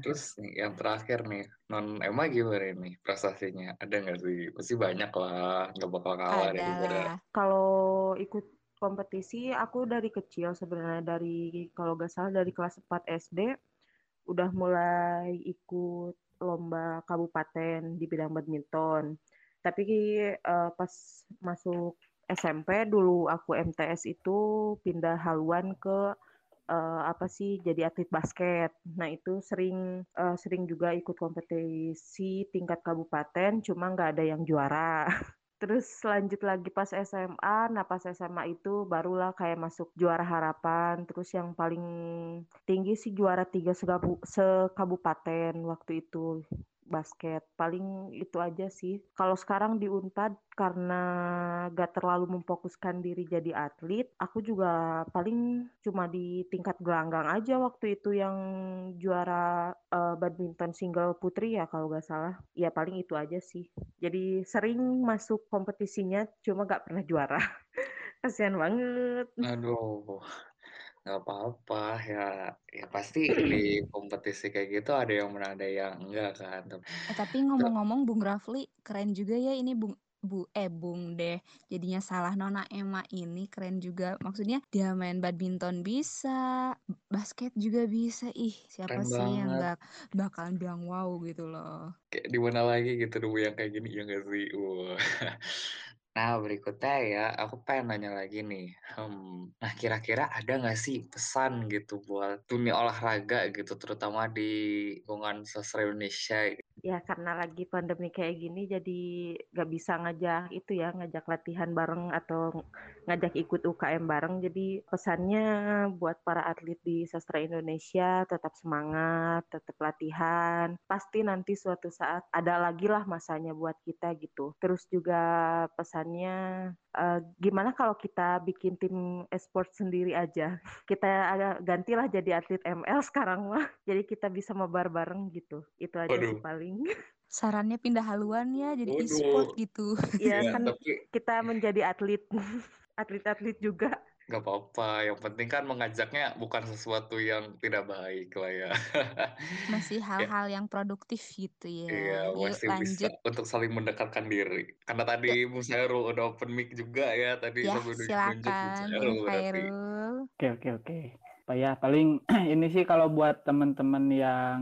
Terus nih, yang terakhir nih, non Emma gimana nih prestasinya? Ada nggak sih? Pasti banyak lah, nggak bakal kalah ada daripada Kalau ikut kompetisi, aku dari kecil sebenarnya dari kalau nggak salah dari kelas 4 SD udah mulai ikut lomba kabupaten di bidang badminton. Tapi eh, pas masuk SMP dulu aku MTS itu pindah haluan ke eh, apa sih jadi atlet basket. Nah itu sering eh, sering juga ikut kompetisi tingkat kabupaten, cuma nggak ada yang juara. Terus lanjut lagi pas SMA, nah pas SMA itu barulah kayak masuk juara harapan. Terus yang paling tinggi sih juara tiga sekabupaten waktu itu basket. Paling itu aja sih. Kalau sekarang di Unpad karena gak terlalu memfokuskan diri jadi atlet, aku juga paling cuma di tingkat gelanggang aja waktu itu yang juara eh, badminton single putri ya kalau gak salah. Ya paling itu aja sih. Jadi sering masuk kompetisinya cuma gak pernah juara. Kasihan banget. Aduh, nggak apa-apa ya. Ya pasti di kompetisi kayak gitu ada yang menang, ada yang enggak kan. Tapi- Eh tapi ngomong-ngomong Bung Rafli keren juga ya ini Bung Bu eh Bung deh jadinya salah Nona Emma ini keren juga maksudnya dia main badminton bisa basket juga bisa ih siapa Keren sih yang banget. nggak bakalan bilang wow gitu loh Kayak di mana lagi gitu dulu yang kayak gini, ya nggak sih? Wah. Nah, berikutnya ya, aku pengen nanya lagi nih. Hmm, nah, kira-kira ada nggak sih pesan gitu buat dunia olahraga gitu, terutama di lingkungan sastra Indonesia? Ya karena lagi pandemi kayak gini jadi gak bisa ngajak itu ya ngajak latihan bareng atau ngajak ikut UKM bareng. Jadi pesannya buat para atlet di sastra Indonesia tetap semangat tetap latihan. Pasti nanti suatu saat ada lagi lah masanya buat kita gitu. Terus juga pesannya eh, gimana kalau kita bikin tim e-sport sendiri aja? Kita agak gantilah jadi atlet ML sekarang mah. Jadi kita bisa mabar bareng gitu. Itu aja sih Waduh. Paling sarannya pindah haluan ya jadi Waduh. e-sport gitu ya Ya, kan tapi kita menjadi atlet atlet-atlet juga nggak apa-apa. Yang penting kan mengajaknya bukan sesuatu yang tidak baik lah ya. masih hal-hal yang produktif gitu ya Iya, yuk masih bisa lanjut untuk saling mendekatkan diri. Karena tadi Bung Sairul udah open mic juga ya, tadi ya Bung silakan Sairul Bung Oke oke oke. Pak ya paling ini sih kalau buat teman-teman yang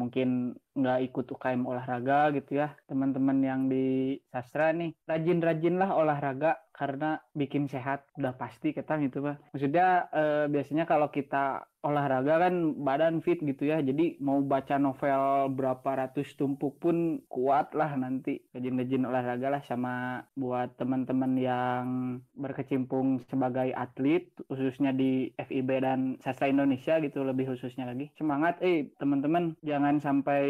mungkin nggak ikut UKM olahraga gitu ya, teman-teman yang di sastra nih, rajin-rajinlah olahraga karena bikin sehat udah pasti kita gitu pak. Maksudnya eh, biasanya kalau kita olahraga kan badan fit gitu ya, jadi mau baca novel berapa ratus tumpuk pun kuat lah nanti. Rajin-rajin olahraga lah sama buat teman-teman yang berkecimpung sebagai atlet khususnya di FIB dan sastra Indonesia gitu lebih khususnya lagi semangat eh teman-teman jangan sampai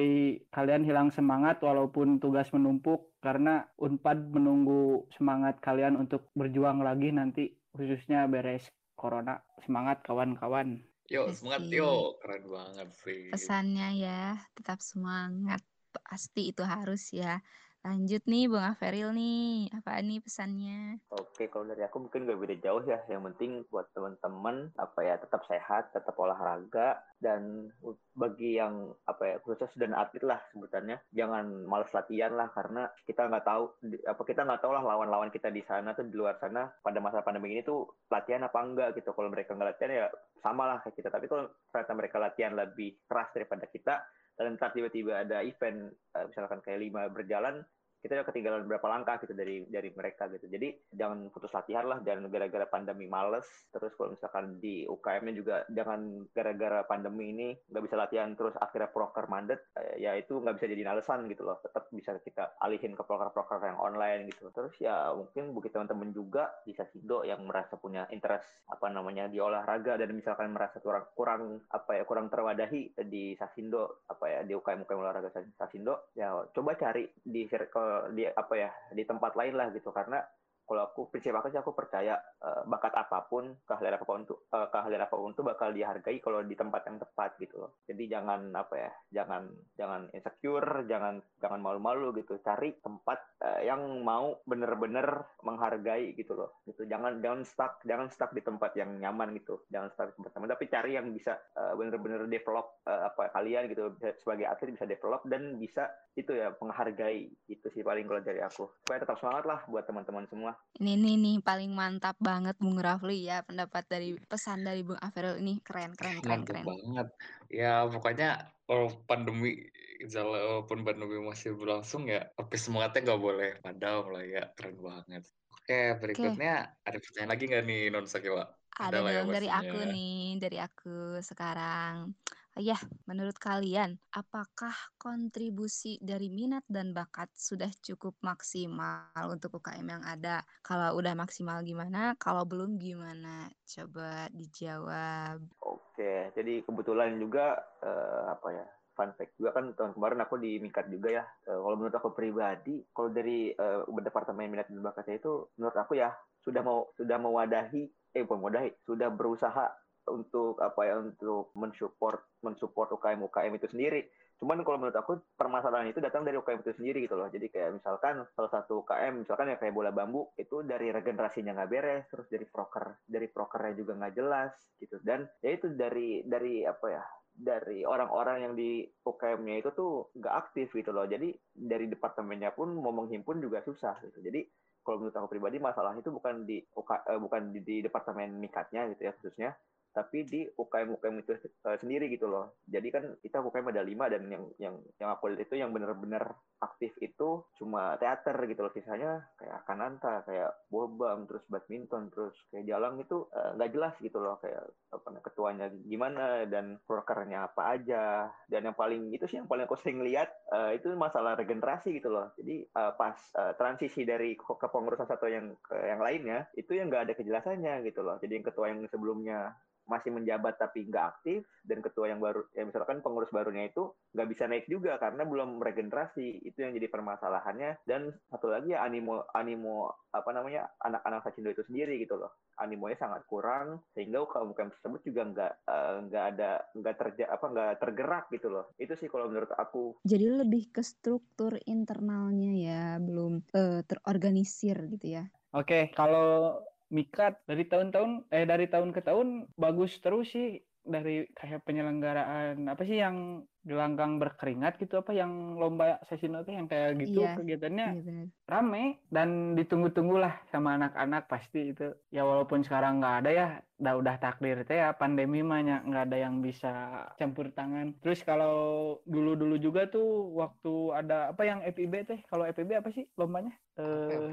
kalian hilang semangat walaupun tugas menumpuk karena Unpad menunggu semangat kalian untuk berjuang lagi nanti khususnya beres corona. Semangat kawan-kawan. Yuk, semangat yuk. Keren banget sih. pesannya ya tetap semangat. Pasti itu harus ya lanjut nih Bung Aferil nih apa nih pesannya Oke, kalau dari aku mungkin gak beda jauh ya. Yang penting buat teman-teman apa ya tetap sehat, tetap olahraga dan bagi yang apa ya khusus dan atlet lah sebutannya jangan malas latihan lah karena kita nggak tahu apa kita nggak tahu lah lawan-lawan kita di sana tuh di luar sana pada masa pandemi ini tuh latihan apa enggak gitu. Kalau mereka nggak latihan ya sama lah kayak kita. Tapi kalau ternyata mereka latihan lebih keras daripada kita dan ntar tiba-tiba ada event eh, misalkan kayak lima berjalan kita udah ketinggalan berapa langkah gitu dari dari mereka gitu. Jadi jangan putus latihan lah dan gara-gara pandemi males. Terus kalau misalkan di UKM-nya juga jangan gara-gara pandemi ini nggak bisa latihan terus akhirnya proker mandet eh, ya itu nggak bisa jadi alasan gitu loh. Tetap bisa kita alihin ke proker-proker yang online gitu. Terus ya mungkin bagi teman-teman juga di Sasido yang merasa punya interest apa namanya di olahraga dan misalkan merasa kurang kurang apa ya kurang terwadahi di Sasindo apa ya di UKM UKM olahraga Sasindo ya coba cari di circle di apa ya di tempat lain lah gitu. Karena kalau aku prinsip aku sih aku percaya uh, bakat apa pun keahlian apa pun tuh uh, keahlian apa pun tuh bakal dihargai kalau di tempat yang tepat gitu loh. Jadi jangan apa ya jangan jangan insecure jangan jangan malu-malu gitu. Cari tempat uh, yang mau bener-bener menghargai gitu loh. Gitu. Jangan jangan stuck jangan stuck di tempat yang nyaman gitu. Jangan stuck di tempat nyaman tapi cari yang bisa uh, bener-bener develop uh, apa kalian gitu. Sebagai atlet bisa develop dan bisa itu ya menghargai. Itu sih paling kalau dari aku. Supaya tetap semangat lah buat teman-teman semua ini nih nih paling mantap banget Bung Rafli ya pendapat dari pesan dari Bung Averil. Ini keren keren keren mantap keren. banget. Ya pokoknya kalau pandemi walaupun pandemi masih berlangsung ya tapi semangatnya nggak boleh padam lah ya. Keren banget. Oke berikutnya ada pertanyaan lagi nggak nih Non Sakila ada lah ya dong dari aku nih dari aku sekarang Ya, menurut kalian, apakah kontribusi dari minat dan bakat sudah cukup maksimal untuk UKM yang ada? Kalau udah maksimal gimana? Kalau belum gimana? Coba dijawab. Oke, jadi kebetulan juga eh, apa ya? Fun fact juga kan tahun kemarin aku di Mikat juga ya. Eh, kalau menurut aku pribadi, kalau dari eh, departemen minat dan bakatnya itu, menurut aku ya sudah mau sudah mewadahi, eh bukan mewadahi, sudah berusaha untuk apa ya untuk mensupport mensupport UKM UKM itu sendiri. Cuman kalau menurut aku permasalahan itu datang dari UKM itu sendiri gitu loh. Jadi kayak misalkan salah satu UKM misalkan ya kayak bola bambu itu dari regenerasinya nggak beres, terus dari proker dari prokernya juga nggak jelas gitu. Dan ya itu dari dari apa ya dari orang-orang yang di UKM-nya itu tuh nggak aktif gitu loh. Jadi dari departemennya pun mau menghimpun juga susah gitu. Jadi kalau menurut aku pribadi masalah itu bukan di uh, bukan di, di departemen mikatnya gitu ya khususnya, tapi di UKM UKM itu uh, sendiri gitu loh. Jadi kan kita UKM ada lima dan yang yang yang aku lihat itu yang benar-benar aktif itu cuma teater gitu loh. Sisanya kayak kananta, kayak bobam, terus badminton, terus kayak jalan itu nggak uh, jelas gitu loh kayak apa ketuanya gimana dan prokernya apa aja. Dan yang paling itu sih yang paling aku sering lihat uh, itu masalah regenerasi gitu loh. Jadi uh, pas uh, transisi dari kepengurusan satu yang ke yang lainnya itu yang nggak ada kejelasannya gitu loh. Jadi yang ketua yang sebelumnya masih menjabat tapi nggak aktif dan ketua yang baru ya misalkan pengurus barunya itu nggak bisa naik juga karena belum regenerasi itu yang jadi permasalahannya dan satu lagi ya animo animo apa namanya anak-anak Sacindo itu sendiri gitu loh. Animonya sangat kurang sehingga UKM tersebut juga nggak uh, nggak ada nggak terja apa nggak tergerak gitu loh. Itu sih kalau menurut aku. Jadi lebih ke struktur internalnya ya belum uh, terorganisir gitu ya. Oke kalau Mikat dari tahun-tahun eh dari tahun ke tahun bagus terus sih dari kayak penyelenggaraan apa sih yang gelanggang berkeringat gitu apa yang lomba sesi itu yang kayak gitu iya, kegiatannya iya rame dan ditunggu-tunggu lah sama anak-anak pasti itu. Ya walaupun sekarang nggak ada ya udah udah takdir teh ya pandemi mah nggak ada yang bisa campur tangan. Terus kalau dulu-dulu juga tuh waktu ada apa yang FIB teh kalau FIB apa sih lombanya? Eh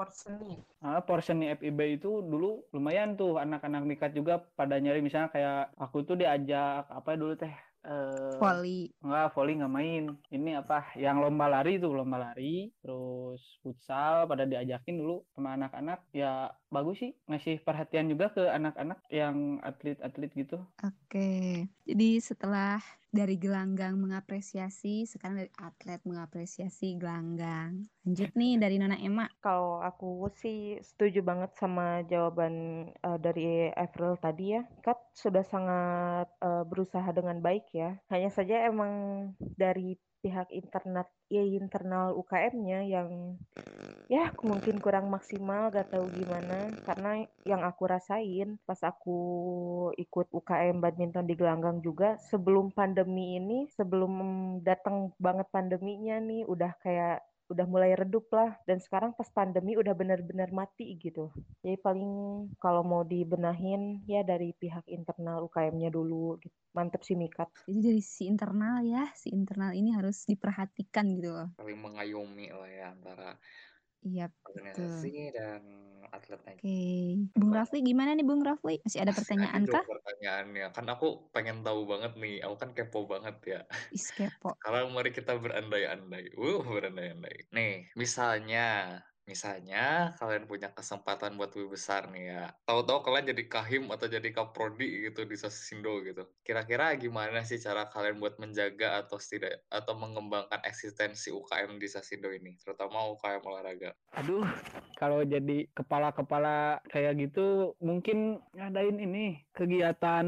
porseni. Ah, porseni FIB itu dulu lumayan tuh anak-anak mikat juga pada nyari. Misalnya kayak aku tuh diajak apa dulu teh Uh, volley enggak volley nggak main. Ini apa yang lomba lari tuh lomba lari. Terus futsal pada diajakin dulu sama anak-anak. Ya bagus sih. Ngasih perhatian juga ke anak-anak yang atlet-atlet gitu. Oke. Jadi setelah dari gelanggang mengapresiasi, sekarang dari atlet mengapresiasi gelanggang. Lanjut nih dari Nona Emma. Kalau aku sih setuju banget sama jawaban uh, dari April tadi ya. Kat sudah sangat uh, berusaha dengan baik ya. Hanya saja emang dari pihak internet ya internal UKM-nya yang ya mungkin kurang maksimal gak tahu gimana. Karena yang aku rasain pas aku ikut UKM badminton di Gelanggang juga sebelum pandemi ini sebelum datang banget pandeminya nih udah kayak udah mulai redup lah dan sekarang pas pandemi udah benar-benar mati gitu jadi paling kalau mau dibenahin ya dari pihak internal UKM-nya dulu gitu. mantep sih Mikat Jadi dari si internal ya, si internal ini harus diperhatikan gitu loh. Saling mengayomi lah ya antara Iya, organisasi dan atletnya. Oke. Bung Rafli gimana nih Bung Rafli? Masih ada pertanyaan kah? pertanyaannya. Kan aku pengen tahu banget nih. Aku kan kepo banget ya. Is kepo. Sekarang mari kita berandai-andai. Uh, berandai-andai. Nih, misalnya Misalnya kalian punya kesempatan buat lebih besar nih ya. Tahu-tahu kalian jadi kahim atau jadi kaprodi gitu di Sasindo gitu. Kira-kira gimana sih cara kalian buat menjaga atau tidak atau mengembangkan eksistensi UKM di Sasindo ini, terutama UKM olahraga? Aduh, kalau jadi kepala-kepala kayak gitu mungkin ngadain ini kegiatan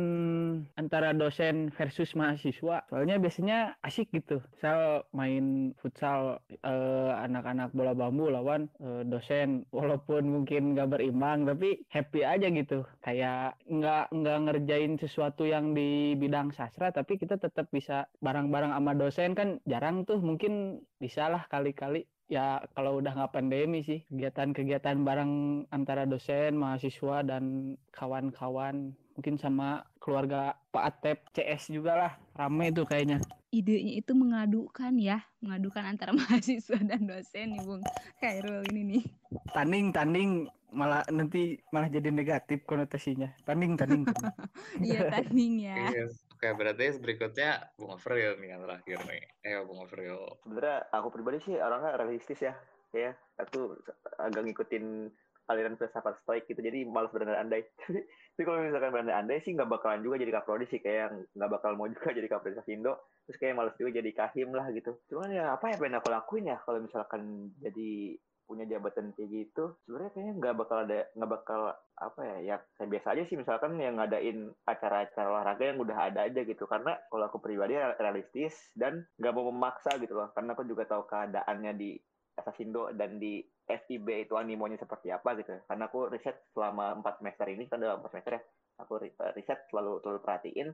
antara dosen versus mahasiswa. Soalnya biasanya asik gitu. Misal main futsal eh, anak-anak bola bambu lawan eh, dosen walaupun mungkin nggak berimbang tapi happy aja gitu. Kayak nggak nggak ngerjain sesuatu yang di bidang sastra tapi kita tetap bisa bareng-bareng sama dosen. Kan jarang tuh mungkin bisa lah kali-kali. Ya kalau udah nggak pandemi sih kegiatan-kegiatan bareng antara dosen, mahasiswa dan kawan-kawan. Mungkin sama keluarga Pak Atep CS juga lah rame tuh kayaknya Idenya itu mengadukan ya, mengadukan antara mahasiswa dan dosen nih Bung Khairul ini nih. tanding tanding malah nanti malah jadi negatif konotasinya tanding tanding. Iya tanding ya. Yes. Oke, berarti berikutnya Bung Afril nih yang terakhir nih. Ayo Bung Afril. sebenarnya aku pribadi sih orangnya realistis ya ya aku agak ngikutin aliran filsafat stoik gitu jadi malas berandai-andai tapi kalau misalkan berandai-andai sih nggak bakalan juga jadi kaprodi sih kayak yang nggak bakal mau juga jadi kaprodi Sakindo terus kayak malas juga jadi kahim lah gitu. Cuman ya apa ya pengen aku lakuin ya kalau misalkan jadi punya jabatan kayak gitu? Sebenarnya kayaknya nggak bakal ada nggak bakal apa ya ya kayak biasa aja sih. Misalkan yang ngadain acara-acara olahraga yang udah ada aja gitu. Karena kalau aku pribadi realistis dan nggak mau memaksa gitu loh. Karena aku juga tahu keadaannya di Asasindo dan di FIB itu animonya seperti apa gitu. Karena aku riset selama empat semester ini kan dalam empat semester ya aku riset selalu selalu perhatiin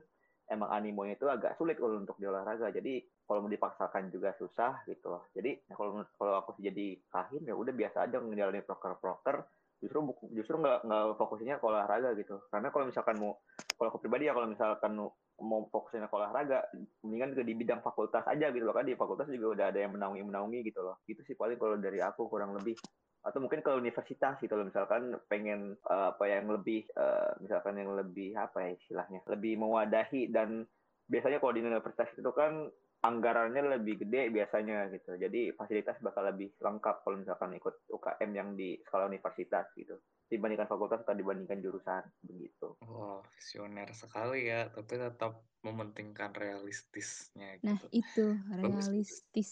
emang animonya itu agak sulit untuk di olahraga. Jadi kalau mau dipaksakan juga susah gitu loh. Jadi kalau kalau aku jadi kahim ya udah biasa aja ngejalanin proker-proker justru justru nggak nggak fokusnya ke olahraga gitu. Karena kalau misalkan mau kalau aku pribadi ya kalau misalkan mau fokusnya ke olahraga mendingan ke di bidang fakultas aja gitu loh kan di fakultas juga udah ada yang menaungi menaungi gitu loh itu sih paling kalau dari aku kurang lebih atau mungkin ke universitas gitu loh misalkan pengen uh, apa yang lebih uh, misalkan yang lebih apa ya istilahnya lebih mewadahi dan biasanya kalau di universitas itu kan anggarannya lebih gede biasanya gitu. Jadi fasilitas bakal lebih lengkap kalau misalkan ikut UKM yang di skala universitas gitu. Dibandingkan fakultas atau dibandingkan jurusan begitu. Wah, visioner sekali ya, tapi tetap mementingkan realistisnya gitu. Nah, itu realistis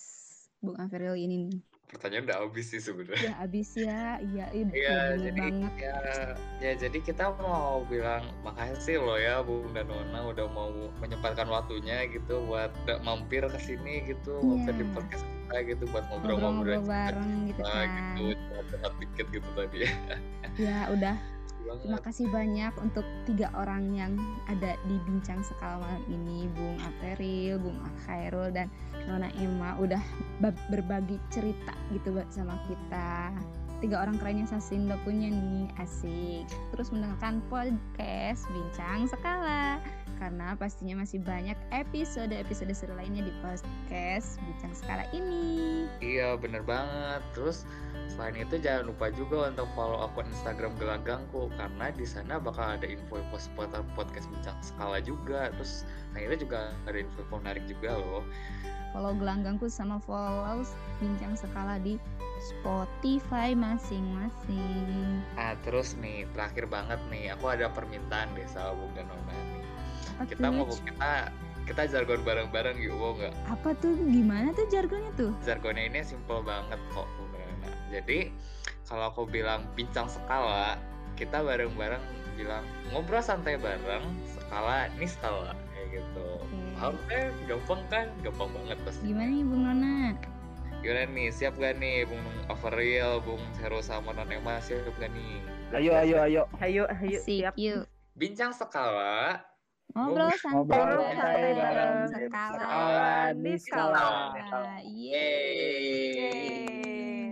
Bung Averil ini nih. Pertanyaan udah habis sih sebenarnya. Udah habis ya, iya, iya Iya, jadi banget. ya, ya jadi kita mau bilang makasih loh ya Bung dan Nona udah mau menyempatkan waktunya gitu buat mampir ke sini gitu, mampir di podcast kita gitu buat ngobrol-ngobrol bareng gitu nah, kan. gitu, dikit gitu tadi ya. Ya, udah Banget. Terima kasih banyak untuk tiga orang yang ada di bincang sekala malam ini, Bung Aperil, Bung Khairul, dan Nona Emma udah ba- berbagi cerita gitu buat sama kita. Tiga orang kerennya Sasindo punya nih, asik. Terus mendengarkan podcast Bincang Skala. Karena pastinya masih banyak episode-episode seru lainnya di podcast Bincang Skala ini. Iya bener banget. Terus selain itu jangan lupa juga untuk follow akun Instagram Gelagangku karena di sana bakal ada info-info seputar podcast bincang skala juga. Terus nah itu juga ada info-info menarik juga loh. follow gelanggangku sama follow bincang skala di Spotify masing-masing. Nah terus nih terakhir banget nih aku ada permintaan deh sama Bung dan Nona nih. Apa Kita mau tuh? kita kita jargon bareng-bareng yuk mau nggak? Apa tuh? Gimana tuh jargonnya tuh? Jargonnya ini simple banget kok Nona. Jadi kalau aku bilang bincang skala kita bareng-bareng bilang ngobrol santai bareng skala ini skala kayak gitu. Paham kan? Gampang kan? Gampang banget pasti. Gimana nih Bung Nona? Gimana nih? Siap gak nih Bung Averil, Bung Hero sama Non Emma siap gak nih? ayo ayo ayo Ayo, ayo, siap. yuk. Bincang skala Ngobrol santai bareng bareng skala di. Yeay. Yeay. Yeay.